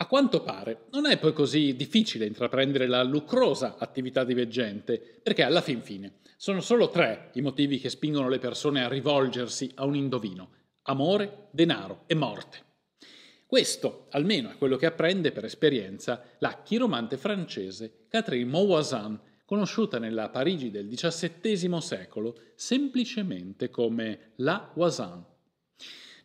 A quanto pare non è poi così difficile intraprendere la lucrosa attività di veggente, perché alla fin fine sono solo tre i motivi che spingono le persone a rivolgersi a un indovino: amore, denaro e morte. Questo, almeno, è quello che apprende per esperienza la chiromante francese Catherine Mauvoisin, conosciuta nella Parigi del XVII secolo semplicemente come la Voisin.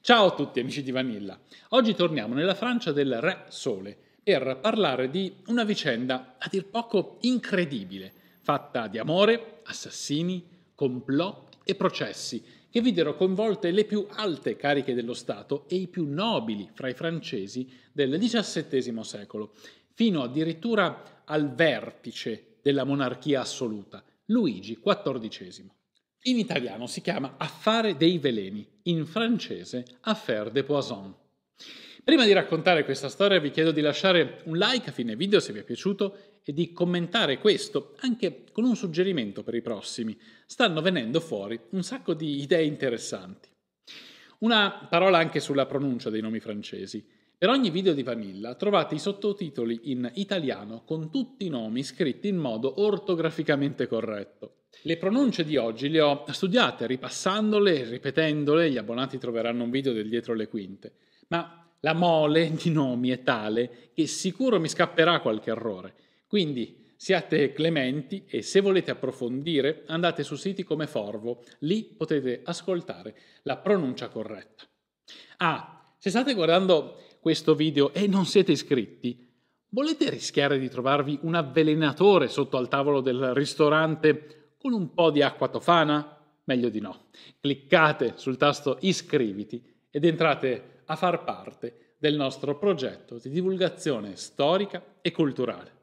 Ciao a tutti amici di Vanilla. Oggi torniamo nella Francia del Re Sole per parlare di una vicenda a dir poco incredibile, fatta di amore, assassini, complotti e processi che videro coinvolte le più alte cariche dello Stato e i più nobili fra i francesi del XVII secolo, fino addirittura al vertice della monarchia assoluta, Luigi XIV. In italiano si chiama Affare dei veleni, in francese Affaire de Poison. Prima di raccontare questa storia vi chiedo di lasciare un like a fine video se vi è piaciuto e di commentare questo anche con un suggerimento per i prossimi. Stanno venendo fuori un sacco di idee interessanti. Una parola anche sulla pronuncia dei nomi francesi. Per ogni video di Vanilla trovate i sottotitoli in italiano con tutti i nomi scritti in modo ortograficamente corretto. Le pronunce di oggi le ho studiate, ripassandole, ripetendole, gli abbonati troveranno un video del dietro le quinte, ma la mole di nomi è tale che sicuro mi scapperà qualche errore. Quindi siate clementi e se volete approfondire andate su siti come Forvo, lì potete ascoltare la pronuncia corretta. Ah, se state guardando questo video e non siete iscritti, volete rischiare di trovarvi un avvelenatore sotto al tavolo del ristorante con un po' di acqua tofana? Meglio di no. Cliccate sul tasto iscriviti ed entrate a far parte del nostro progetto di divulgazione storica e culturale.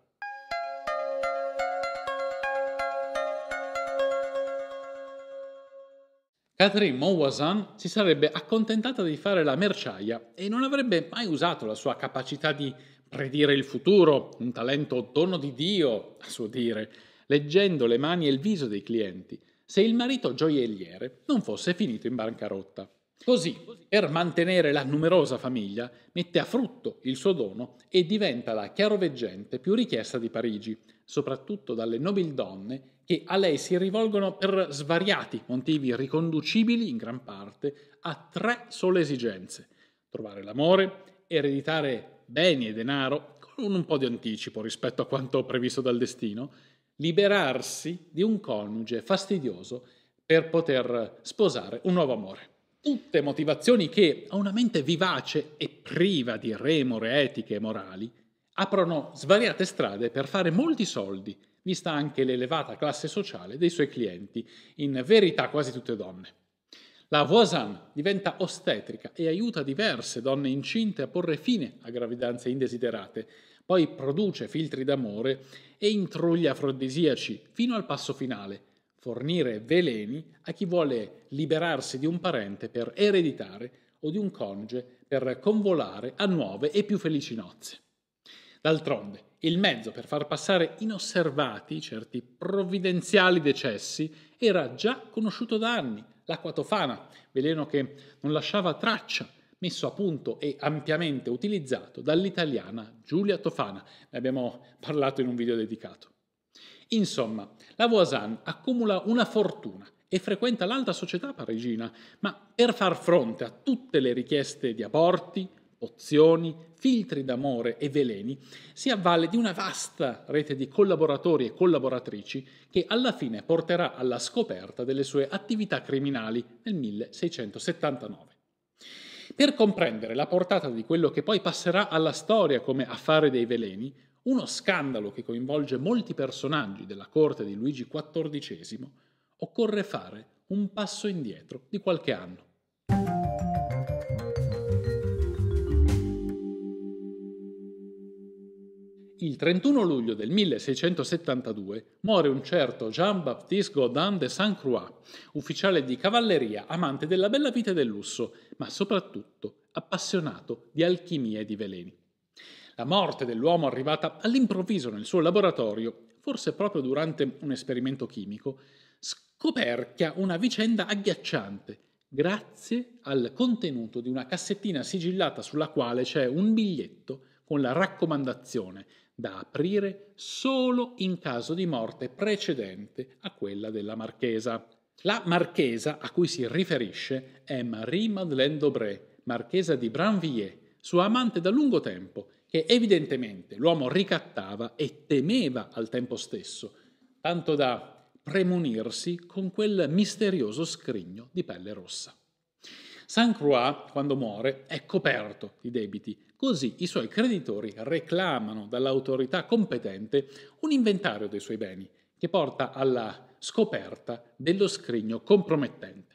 Catherine Mauvoisin si sarebbe accontentata di fare la merciaia e non avrebbe mai usato la sua capacità di predire il futuro, un talento dono di Dio, a suo dire, leggendo le mani e il viso dei clienti, se il marito gioielliere non fosse finito in bancarotta. Così, per mantenere la numerosa famiglia, mette a frutto il suo dono e diventa la chiaroveggente più richiesta di Parigi, soprattutto dalle nobildonne che a lei si rivolgono per svariati motivi riconducibili in gran parte a tre sole esigenze: trovare l'amore, ereditare beni e denaro con un po' di anticipo rispetto a quanto previsto dal destino, liberarsi di un coniuge fastidioso per poter sposare un nuovo amore. Tutte motivazioni che a una mente vivace e priva di remore etiche e morali aprono svariate strade per fare molti soldi vista anche l'elevata classe sociale dei suoi clienti, in verità quasi tutte donne. La Voisin diventa ostetrica e aiuta diverse donne incinte a porre fine a gravidanze indesiderate, poi produce filtri d'amore e intrugli afrodisiaci fino al passo finale, fornire veleni a chi vuole liberarsi di un parente per ereditare o di un coniuge per convolare a nuove e più felici nozze. D'altronde, il mezzo per far passare inosservati certi provvidenziali decessi era già conosciuto da anni, l'acqua tofana, veleno che non lasciava traccia, messo a punto e ampiamente utilizzato dall'italiana Giulia Tofana, ne abbiamo parlato in un video dedicato. Insomma, la Voisin accumula una fortuna e frequenta l'alta società parigina, ma per far fronte a tutte le richieste di aborti, pozioni, filtri d'amore e veleni, si avvale di una vasta rete di collaboratori e collaboratrici che alla fine porterà alla scoperta delle sue attività criminali nel 1679. Per comprendere la portata di quello che poi passerà alla storia come affare dei veleni, uno scandalo che coinvolge molti personaggi della corte di Luigi XIV, occorre fare un passo indietro di qualche anno. Il 31 luglio del 1672 muore un certo Jean-Baptiste Godin de Saint-Croix, ufficiale di cavalleria, amante della bella vita e del lusso, ma soprattutto appassionato di alchimia e di veleni. La morte dell'uomo arrivata all'improvviso nel suo laboratorio, forse proprio durante un esperimento chimico, scoperchia una vicenda agghiacciante, grazie al contenuto di una cassettina sigillata sulla quale c'è un biglietto con la raccomandazione da aprire solo in caso di morte precedente a quella della marchesa. La marchesa a cui si riferisce è Marie-Madeleine Dobré, marchesa di Branvilliers, sua amante da lungo tempo, che evidentemente l'uomo ricattava e temeva al tempo stesso, tanto da premunirsi con quel misterioso scrigno di pelle rossa. Saint Croix, quando muore, è coperto di debiti, così i suoi creditori reclamano dall'autorità competente un inventario dei suoi beni, che porta alla scoperta dello scrigno compromettente.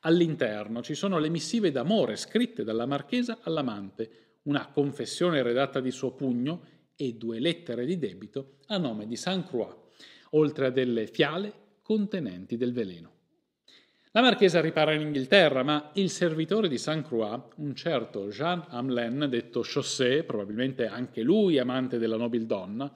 All'interno ci sono le missive d'amore scritte dalla marchesa all'amante, una confessione redatta di suo pugno e due lettere di debito a nome di Saint Croix, oltre a delle fiale contenenti del veleno. La marchesa ripara in Inghilterra, ma il servitore di Saint Croix, un certo Jean Hamelin, detto Chaussé, probabilmente anche lui amante della nobildonna,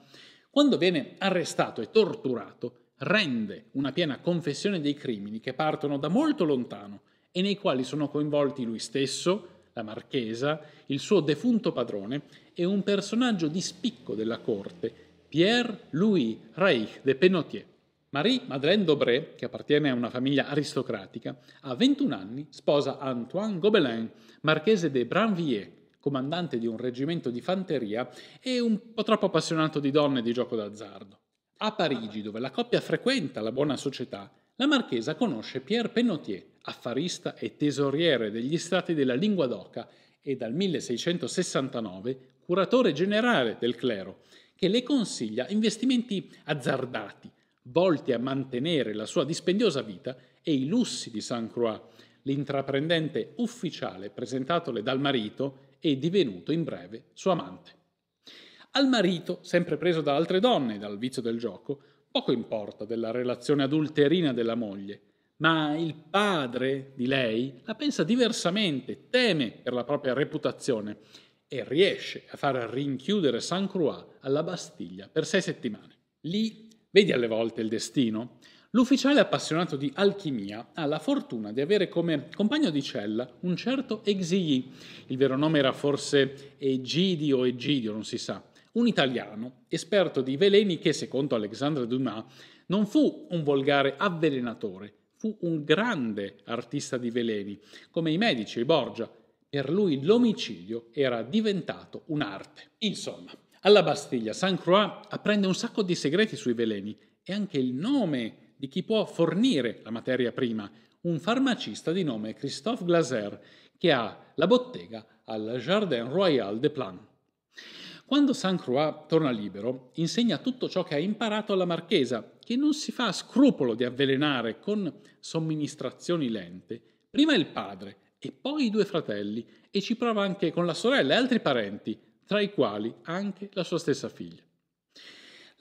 quando viene arrestato e torturato, rende una piena confessione dei crimini che partono da molto lontano e nei quali sono coinvolti lui stesso, la marchesa, il suo defunto padrone e un personaggio di spicco della corte, Pierre-Louis Reich de Penotier. Marie-Madeleine Dobré, che appartiene a una famiglia aristocratica, a 21 anni sposa Antoine Gobelin, marchese de Branvilliers, comandante di un reggimento di fanteria e un po' troppo appassionato di donne e di gioco d'azzardo. A Parigi, dove la coppia frequenta la buona società, la marchesa conosce Pierre Pennotier, affarista e tesoriere degli stati della Lingua d'Oca e dal 1669 curatore generale del clero, che le consiglia investimenti azzardati volti a mantenere la sua dispendiosa vita e i lussi di Saint Croix, l'intraprendente ufficiale presentatole dal marito e divenuto in breve suo amante. Al marito, sempre preso da altre donne e dal vizio del gioco, poco importa della relazione adulterina della moglie, ma il padre di lei la pensa diversamente, teme per la propria reputazione e riesce a far rinchiudere Saint Croix alla Bastiglia per sei settimane. Lì Vedi alle volte il destino? L'ufficiale appassionato di alchimia ha la fortuna di avere come compagno di cella un certo Exilly, il vero nome era forse Egidi o Egidio, non si sa, un italiano, esperto di veleni che, secondo Alexandre Dumas, non fu un volgare avvelenatore, fu un grande artista di veleni, come i medici e i Borgia. Per lui l'omicidio era diventato un'arte. Insomma, alla Bastiglia, Saint Croix apprende un sacco di segreti sui veleni e anche il nome di chi può fornire la materia prima, un farmacista di nome Christophe Glaser, che ha la bottega al Jardin Royal de Plan. Quando Saint Croix torna libero, insegna tutto ciò che ha imparato alla marchesa, che non si fa scrupolo di avvelenare con somministrazioni lente, prima il padre e poi i due fratelli, e ci prova anche con la sorella e altri parenti, tra i quali anche la sua stessa figlia.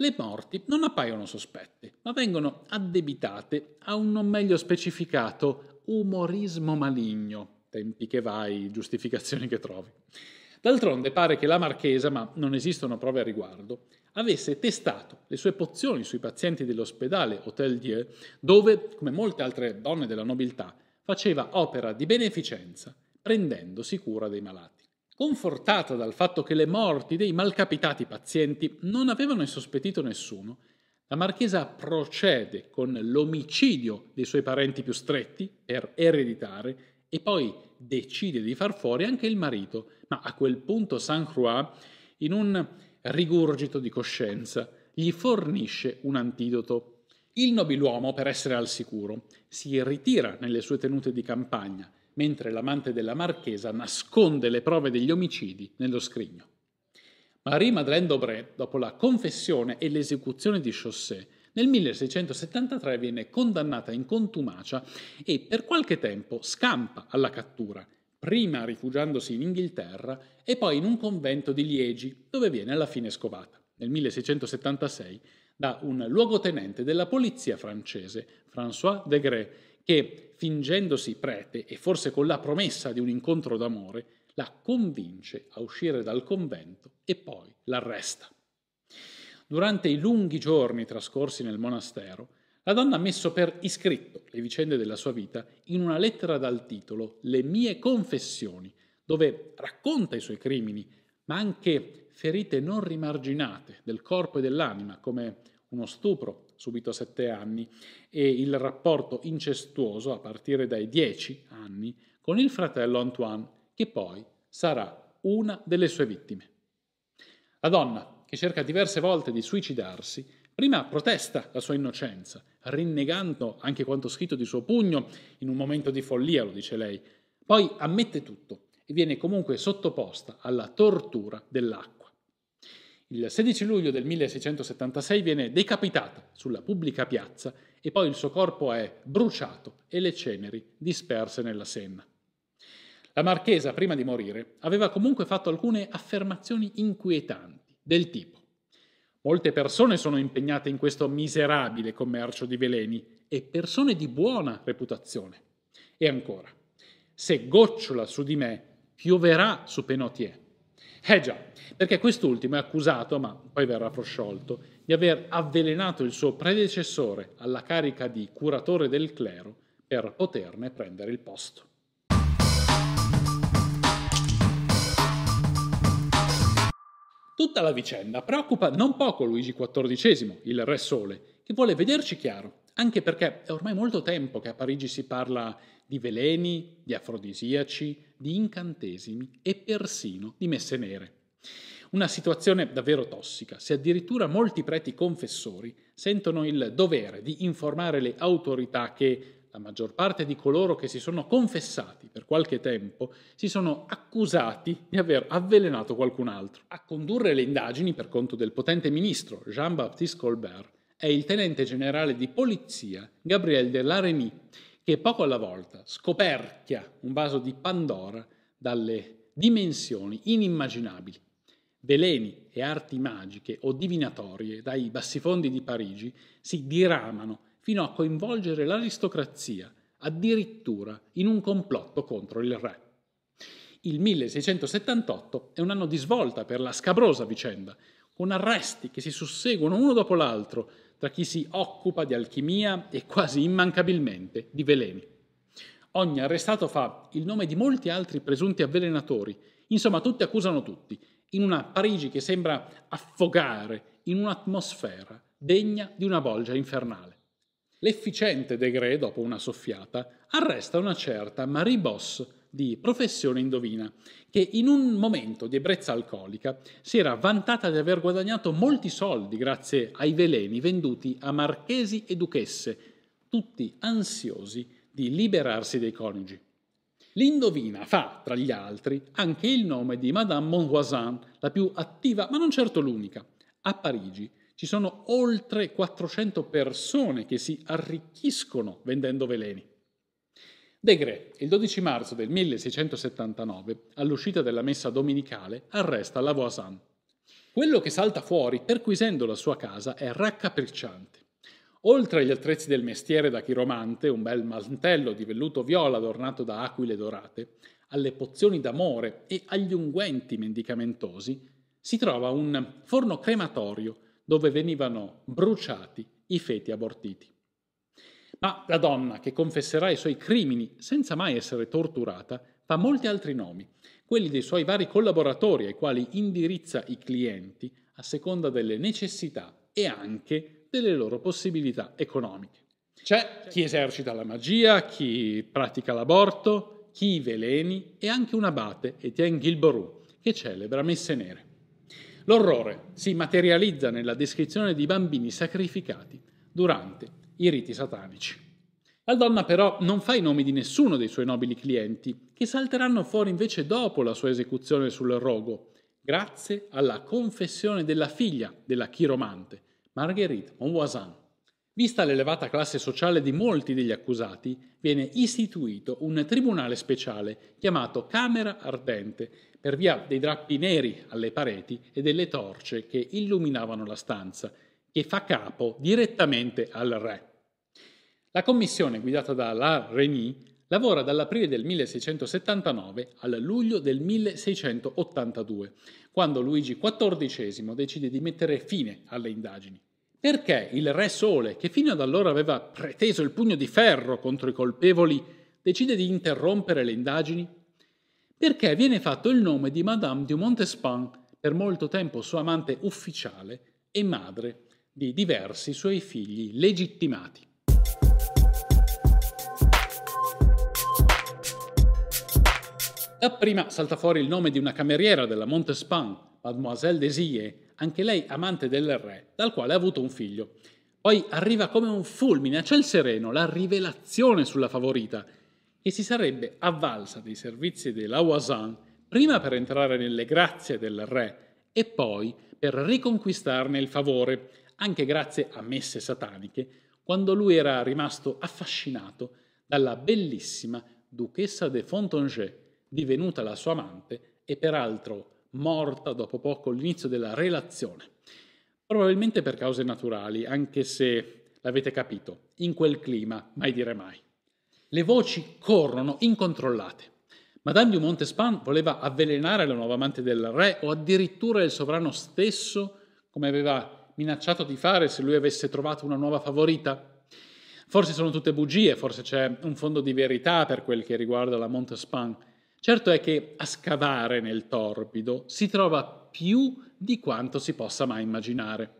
Le morti non appaiono sospette, ma vengono addebitate a un non meglio specificato umorismo maligno, tempi che vai, giustificazioni che trovi. D'altronde pare che la marchesa, ma non esistono prove a riguardo, avesse testato le sue pozioni sui pazienti dell'ospedale Hotel Dieu, dove, come molte altre donne della nobiltà, faceva opera di beneficenza, prendendosi cura dei malati. Confortata dal fatto che le morti dei malcapitati pazienti non avevano insospettito nessuno, la marchesa procede con l'omicidio dei suoi parenti più stretti per ereditare e poi decide di far fuori anche il marito, ma a quel punto Saint Croix, in un rigurgito di coscienza, gli fornisce un antidoto. Il nobiluomo, per essere al sicuro, si ritira nelle sue tenute di campagna, mentre l'amante della marchesa nasconde le prove degli omicidi nello scrigno. Marie-Madeleine d'Aubray, dopo la confessione e l'esecuzione di Chausset, nel 1673 viene condannata in contumacia e per qualche tempo scampa alla cattura, prima rifugiandosi in Inghilterra e poi in un convento di Liegi, dove viene alla fine scovata. Nel 1676 da un luogotenente della polizia francese, François Degré, che, fingendosi prete e forse con la promessa di un incontro d'amore, la convince a uscire dal convento e poi l'arresta. Durante i lunghi giorni trascorsi nel monastero, la donna ha messo per iscritto le vicende della sua vita in una lettera dal titolo Le mie confessioni, dove racconta i suoi crimini, ma anche ferite non rimarginate del corpo e dell'anima, come uno stupro subito a sette anni e il rapporto incestuoso a partire dai dieci anni con il fratello Antoine, che poi sarà una delle sue vittime. La donna, che cerca diverse volte di suicidarsi, prima protesta la sua innocenza, rinnegando anche quanto scritto di suo pugno in un momento di follia, lo dice lei, poi ammette tutto e viene comunque sottoposta alla tortura dell'acqua. Il 16 luglio del 1676 viene decapitata sulla pubblica piazza e poi il suo corpo è bruciato e le ceneri disperse nella Senna. La marchesa, prima di morire, aveva comunque fatto alcune affermazioni inquietanti, del tipo Molte persone sono impegnate in questo miserabile commercio di veleni e persone di buona reputazione. E ancora, se gocciola su di me, pioverà su Penotier. Eh già, perché quest'ultimo è accusato, ma poi verrà prosciolto, di aver avvelenato il suo predecessore alla carica di curatore del clero per poterne prendere il posto. Tutta la vicenda preoccupa non poco Luigi XIV, il Re Sole, che vuole vederci chiaro, anche perché è ormai molto tempo che a Parigi si parla di veleni, di afrodisiaci, di incantesimi e persino di messe nere. Una situazione davvero tossica, se addirittura molti preti confessori sentono il dovere di informare le autorità che la maggior parte di coloro che si sono confessati per qualche tempo si sono accusati di aver avvelenato qualcun altro. A condurre le indagini per conto del potente ministro Jean-Baptiste Colbert è il tenente generale di polizia Gabriel de Lareny, che poco alla volta scoperchia un vaso di Pandora dalle dimensioni inimmaginabili. Veleni e arti magiche o divinatorie dai bassifondi di Parigi si diramano fino a coinvolgere l'aristocrazia, addirittura in un complotto contro il re. Il 1678 è un anno di svolta per la scabrosa vicenda, con arresti che si susseguono uno dopo l'altro tra chi si occupa di alchimia e quasi immancabilmente di veleni. Ogni arrestato fa il nome di molti altri presunti avvelenatori, insomma tutti accusano tutti, in una Parigi che sembra affogare in un'atmosfera degna di una bolgia infernale. L'efficiente Degré, dopo una soffiata, arresta una certa Marie Boss di professione indovina, che in un momento di ebbrezza alcolica si era vantata di aver guadagnato molti soldi grazie ai veleni venduti a marchesi e duchesse, tutti ansiosi di liberarsi dei coniugi. L'indovina fa, tra gli altri, anche il nome di Madame Monvoisin, la più attiva, ma non certo l'unica, a Parigi, ci sono oltre 400 persone che si arricchiscono vendendo veleni. Degré, il 12 marzo del 1679, all'uscita della messa domenicale, arresta Lavoisin. Quello che salta fuori perquisendo la sua casa è raccapricciante. Oltre agli attrezzi del mestiere da chiromante, un bel mantello di velluto viola adornato da aquile dorate, alle pozioni d'amore e agli unguenti medicamentosi, si trova un forno crematorio dove venivano bruciati i feti abortiti. Ma la donna che confesserà i suoi crimini senza mai essere torturata fa molti altri nomi, quelli dei suoi vari collaboratori ai quali indirizza i clienti a seconda delle necessità e anche delle loro possibilità economiche. C'è chi esercita la magia, chi pratica l'aborto, chi veleni e anche un abate, Etienne Gilbourou, che celebra messe nere. L'orrore si materializza nella descrizione di bambini sacrificati durante i riti satanici. La donna però non fa i nomi di nessuno dei suoi nobili clienti, che salteranno fuori invece dopo la sua esecuzione sul rogo, grazie alla confessione della figlia della chiromante, Marguerite Monvoisin. Vista l'elevata classe sociale di molti degli accusati, viene istituito un tribunale speciale chiamato Camera Ardente per via dei drappi neri alle pareti e delle torce che illuminavano la stanza, che fa capo direttamente al re. La commissione guidata da La Remy lavora dall'aprile del 1679 al luglio del 1682, quando Luigi XIV decide di mettere fine alle indagini. Perché il re Sole, che fino ad allora aveva preteso il pugno di ferro contro i colpevoli, decide di interrompere le indagini? Perché viene fatto il nome di Madame du Montespan, per molto tempo sua amante ufficiale e madre di diversi suoi figli legittimati. Dapprima salta fuori il nome di una cameriera della Montespan, Mademoiselle Desille, anche lei amante del re, dal quale ha avuto un figlio. Poi arriva come un fulmine a ciel sereno la rivelazione sulla favorita, che si sarebbe avvalsa dei servizi della Oisin prima per entrare nelle grazie del re e poi per riconquistarne il favore, anche grazie a messe sataniche, quando lui era rimasto affascinato dalla bellissima duchessa de Fontainebleau, divenuta la sua amante e peraltro morta dopo poco l'inizio della relazione. Probabilmente per cause naturali, anche se l'avete capito, in quel clima mai dire mai. Le voci corrono incontrollate. Madame du Montespan voleva avvelenare la nuova amante del re o addirittura il sovrano stesso, come aveva minacciato di fare se lui avesse trovato una nuova favorita? Forse sono tutte bugie, forse c'è un fondo di verità per quel che riguarda la Montespan, Certo è che a scavare nel torbido si trova più di quanto si possa mai immaginare.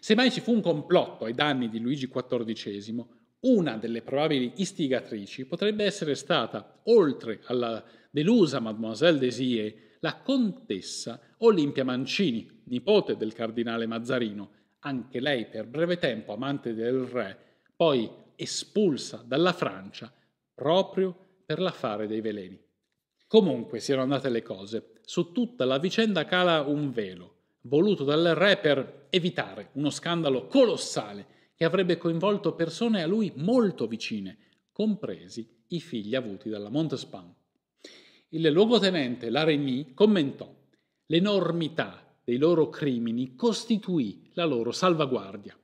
Se mai ci fu un complotto ai danni di Luigi XIV, una delle probabili istigatrici potrebbe essere stata, oltre alla delusa Mademoiselle Desier, la contessa Olimpia Mancini, nipote del cardinale Mazzarino, anche lei per breve tempo amante del re, poi espulsa dalla Francia proprio per l'affare dei veleni. Comunque siano andate le cose, su tutta la vicenda cala un velo, voluto dal re per evitare uno scandalo colossale che avrebbe coinvolto persone a lui molto vicine, compresi i figli avuti dalla Montespan. Il luogotenente Lareny commentò l'enormità dei loro crimini costituì la loro salvaguardia.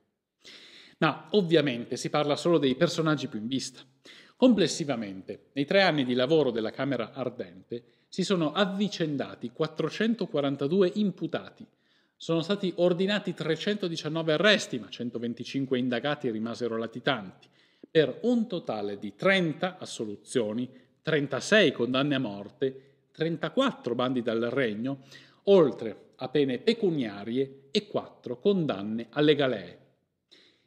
Ma ovviamente si parla solo dei personaggi più in vista. Complessivamente, nei tre anni di lavoro della Camera Ardente, si sono avvicendati 442 imputati. Sono stati ordinati 319 arresti, ma 125 indagati rimasero latitanti, per un totale di 30 assoluzioni, 36 condanne a morte, 34 bandi dal regno, oltre a pene pecuniarie e 4 condanne alle galee.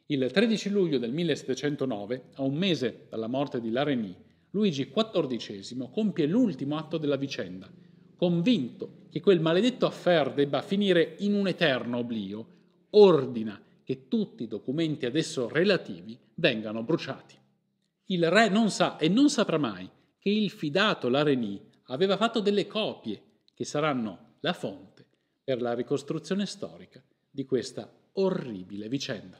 Il 13 luglio del 1709, a un mese dalla morte di Lareny, Luigi XIV compie l'ultimo atto della vicenda, convinto che quel maledetto affair debba finire in un eterno oblio, ordina che tutti i documenti ad esso relativi vengano bruciati. Il re non sa e non saprà mai che il fidato Lareny aveva fatto delle copie che saranno la fonte per la ricostruzione storica di questa orribile vicenda.